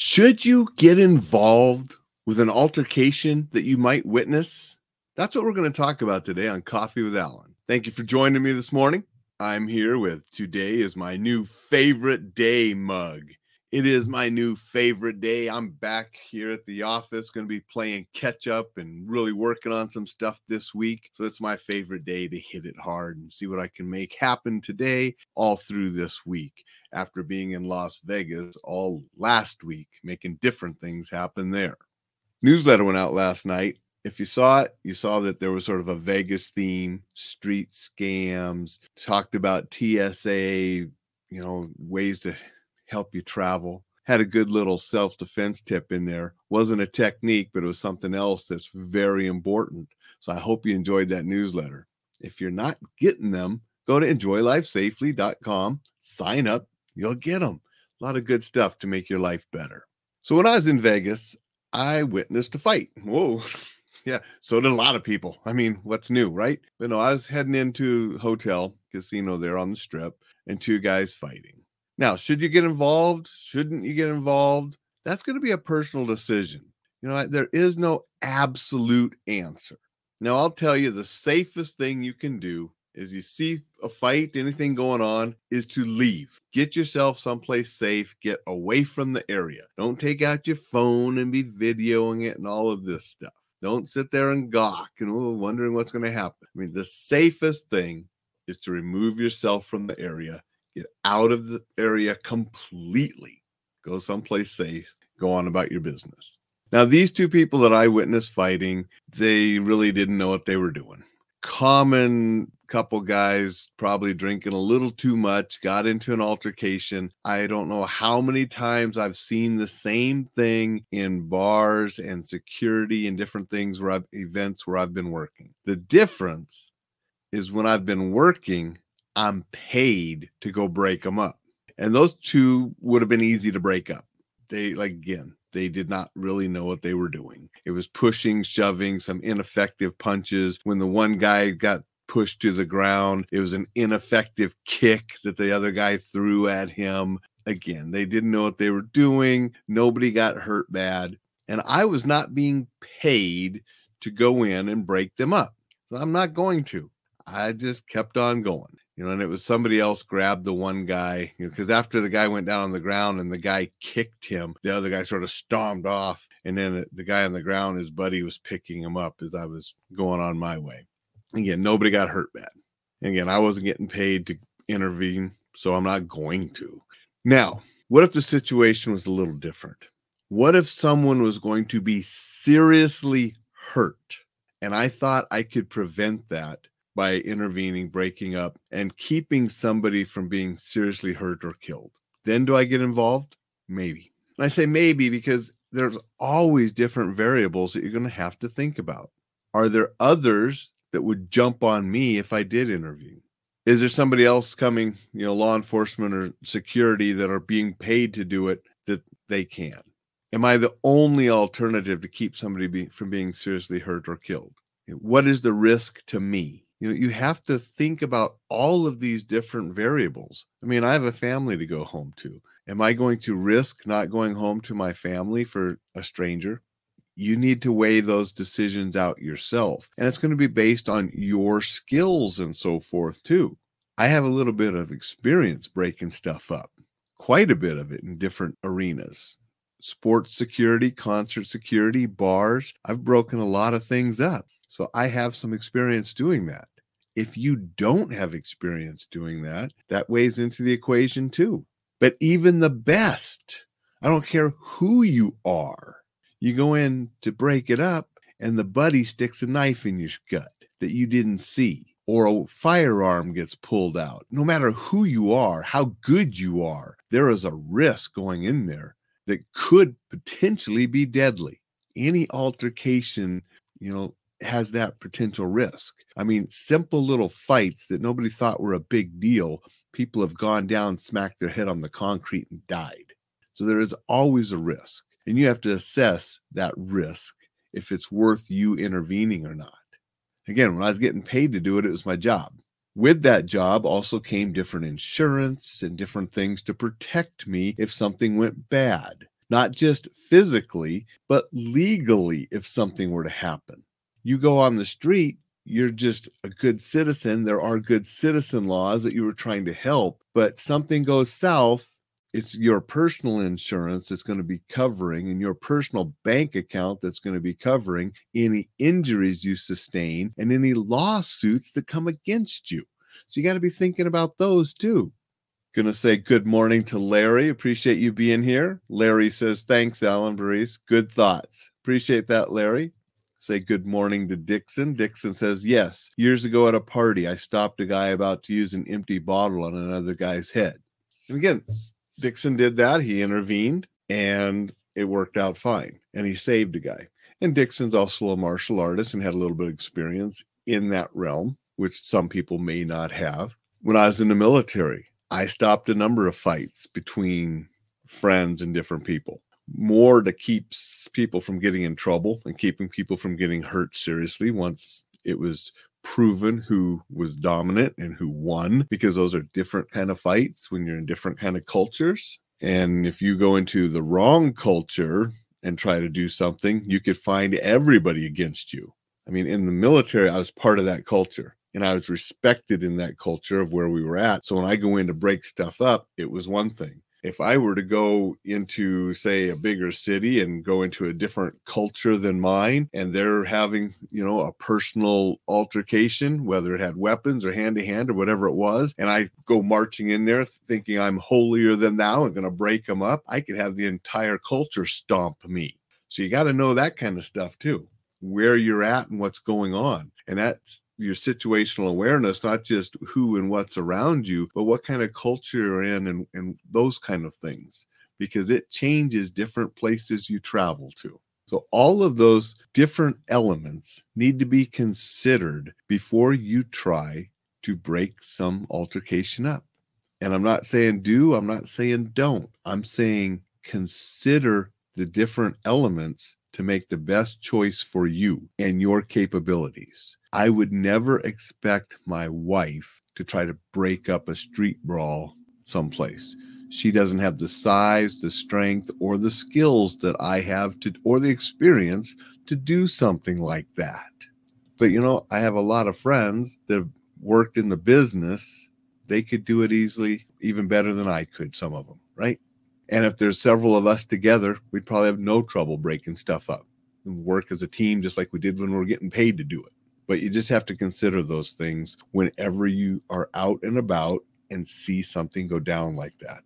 Should you get involved with an altercation that you might witness? That's what we're going to talk about today on Coffee with Alain. Thank you for joining me this morning. I'm here with today is my new favorite day mug. It is my new favorite day. I'm back here at the office, going to be playing catch up and really working on some stuff this week. So it's my favorite day to hit it hard and see what I can make happen today, all through this week after being in Las Vegas all last week, making different things happen there. Newsletter went out last night. If you saw it, you saw that there was sort of a Vegas theme, street scams, talked about TSA, you know, ways to help you travel. Had a good little self defense tip in there. Wasn't a technique, but it was something else that's very important. So I hope you enjoyed that newsletter. If you're not getting them, go to enjoylifesafely.com, sign up, you'll get them. A lot of good stuff to make your life better. So when I was in Vegas, I witnessed a fight. Whoa. Yeah, so did a lot of people. I mean, what's new, right? But no, I was heading into hotel casino there on the strip and two guys fighting. Now, should you get involved? Shouldn't you get involved? That's going to be a personal decision. You know, there is no absolute answer. Now, I'll tell you the safest thing you can do is you see a fight, anything going on, is to leave. Get yourself someplace safe, get away from the area. Don't take out your phone and be videoing it and all of this stuff. Don't sit there and gawk and oh, wondering what's going to happen. I mean, the safest thing is to remove yourself from the area, get out of the area completely, go someplace safe, go on about your business. Now, these two people that I witnessed fighting, they really didn't know what they were doing. Common couple guys probably drinking a little too much, got into an altercation. I don't know how many times I've seen the same thing in bars and security and different things where I've events where I've been working. The difference is when I've been working, I'm paid to go break them up. And those two would have been easy to break up. They like again, they did not really know what they were doing. It was pushing, shoving, some ineffective punches. When the one guy got pushed to the ground. It was an ineffective kick that the other guy threw at him. Again, they didn't know what they were doing. Nobody got hurt bad. And I was not being paid to go in and break them up. So I'm not going to. I just kept on going. You know, and it was somebody else grabbed the one guy, you know, because after the guy went down on the ground and the guy kicked him, the other guy sort of stormed off. And then the guy on the ground, his buddy was picking him up as I was going on my way. Again, nobody got hurt bad. Again, I wasn't getting paid to intervene, so I'm not going to. Now, what if the situation was a little different? What if someone was going to be seriously hurt? And I thought I could prevent that by intervening, breaking up, and keeping somebody from being seriously hurt or killed. Then do I get involved? Maybe. And I say maybe because there's always different variables that you're going to have to think about. Are there others that would jump on me if I did intervene? Is there somebody else coming, you know, law enforcement or security that are being paid to do it that they can? Am I the only alternative to keep somebody be, from being seriously hurt or killed? What is the risk to me? You know, you have to think about all of these different variables. I mean, I have a family to go home to. Am I going to risk not going home to my family for a stranger? you need to weigh those decisions out yourself. And it's going to be based on your skills and so forth, too. I have a little bit of experience breaking stuff up, quite a bit of it in different arenas sports security, concert security, bars. I've broken a lot of things up. So I have some experience doing that. If you don't have experience doing that, that weighs into the equation too. But even the best, I don't care who you are, you go in to break it up, and the buddy sticks a knife in your gut that you didn't see, or a firearm gets pulled out. No matter who you are, how good you are, there is a risk going in there that could potentially be deadly. Any altercation, you know, has that potential risk. I mean, simple little fights that nobody thought were a big deal, people have gone down, smacked their head on the concrete, and died. So there is always a risk. And you have to assess that risk if it's worth you intervening or not. Again, when I was getting paid to do it, it was my job. With that job also came different insurance and different things to protect me if something went bad. not just physically, but legally if something were to happen. You go on the street, you're just a good citizen. There are good citizen laws that you were trying to help, but something goes south, it's your personal insurance that's going to be covering and your personal bank account that's going to be covering any injuries you sustain and any lawsuits that come against you. So you got to be thinking about those too. Gonna say good morning to Larry. Appreciate you being here. Larry says, Thanks, Alain Burrese. Good thoughts. Appreciate that, Larry. Say good morning to Dixon. Dixon says, Yes. Years ago at a party, I stopped a guy about to use an empty bottle on another guy's head. And again, Dixon did that. He intervened and it worked out fine. And he saved a guy. And Dixon's also a martial artist and had a little bit of experience in that realm, which some people may not have. When I was in the military, I stopped a number of fights between friends and different people, more to keep people from getting in trouble and keeping people from getting hurt seriously once it was proven who was dominant and who won because those are different kind of fights when you're in different kind of cultures and if you go into the wrong culture and try to do something you could find everybody against you i mean in the military i was part of that culture and I was respected in that culture of where we were at. So when I go in to break stuff up, it was one thing. If I were to go into, say, a bigger city and go into a different culture than mine, and they're having, you know, a personal altercation, whether it had weapons or hand to hand or whatever it was, and I go marching in there thinking I'm holier than thou and going to break them up, I could have the entire culture stomp me. So you got to know that kind of stuff too, where you're at and what's going on. And that's your situational awareness, not just who and what's around you, but what kind of culture you're in and, and those kind of things, because it changes different places you travel to. So, all of those different elements need to be considered before you try to break some altercation up. And I'm not saying do, I'm not saying don't. I'm saying consider the different elements to make the best choice for you and your capabilities. I would never expect my wife to try to break up a street brawl someplace. She doesn't have the size, the strength, or the skills that I have to, or the experience to do something like that. But you know, I have a lot of friends that have worked in the business. They could do it easily, even better than I could, some of them, right? And if there's several of us together, we'd probably have no trouble breaking stuff up and work as a team just like we did when we are getting paid to do it. But you just have to consider those things whenever you are out and about and see something go down like that.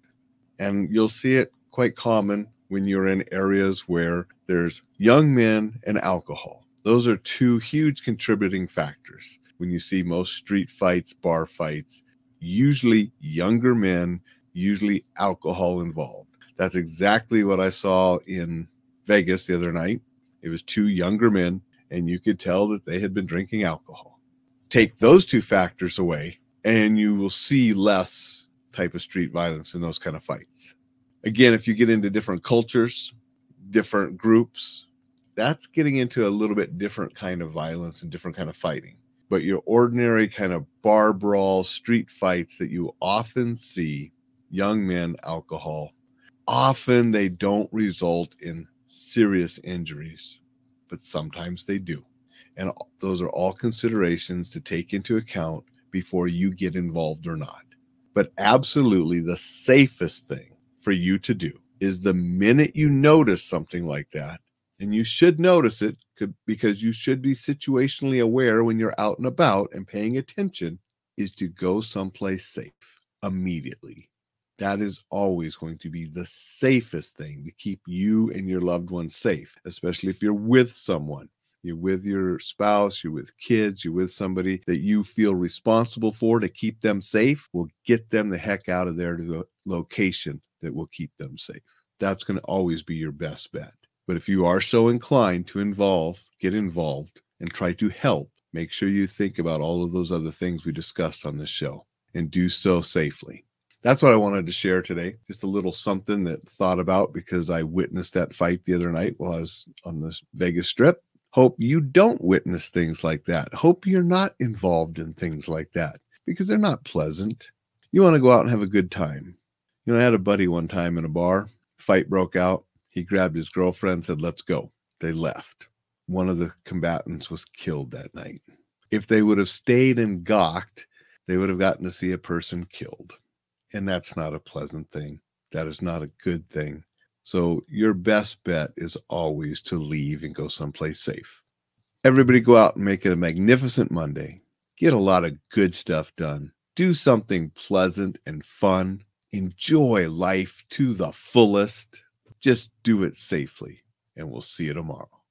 And you'll see it quite common when you're in areas where there's young men and alcohol. Those are two huge contributing factors. When you see most street fights, bar fights, usually younger men, usually alcohol involved. That's exactly what I saw in Vegas the other night. It was two younger men and you could tell that they had been drinking alcohol. Take those two factors away, and you will see less type of street violence in those kind of fights. Again, if you get into different cultures, different groups, that's getting into a little bit different kind of violence and different kind of fighting. But your ordinary kind of bar brawl, street fights that you often see, young men, alcohol, often they don't result in serious injuries but sometimes they do. And those are all considerations to take into account before you get involved or not. But absolutely, the safest thing for you to do is the minute you notice something like that, and you should notice it because you should be situationally aware when you're out and about and paying attention, is to go someplace safe immediately. That is always going to be the safest thing to keep you and your loved ones safe, especially if you're with someone. You're with your spouse, you're with kids, you're with somebody that you feel responsible for to keep them safe. We'll get them the heck out of there to a location that will keep them safe. That's going to always be your best bet. But if you are so inclined to involve, get involved and try to help, make sure you think about all of those other things we discussed on this show and do so safely that's what I wanted to share today. Just a little something that thought about because I witnessed that fight the other night while I was on this Vegas strip. Hope you don't witness things like that. Hope you're not involved in things like that because they're not pleasant. You want to go out and have a good time. You know, I had a buddy one time in a bar, fight broke out. He grabbed his girlfriend, said, Let's go. They left. One of the combatants was killed that night. If they would have stayed and gawked, they would have gotten to see a person killed. And that's not a pleasant thing. That is not a good thing. So, your best bet is always to leave and go someplace safe. Everybody go out and make it a magnificent Monday. Get a lot of good stuff done. Do something pleasant and fun. Enjoy life to the fullest. Just do it safely, and we'll see you tomorrow.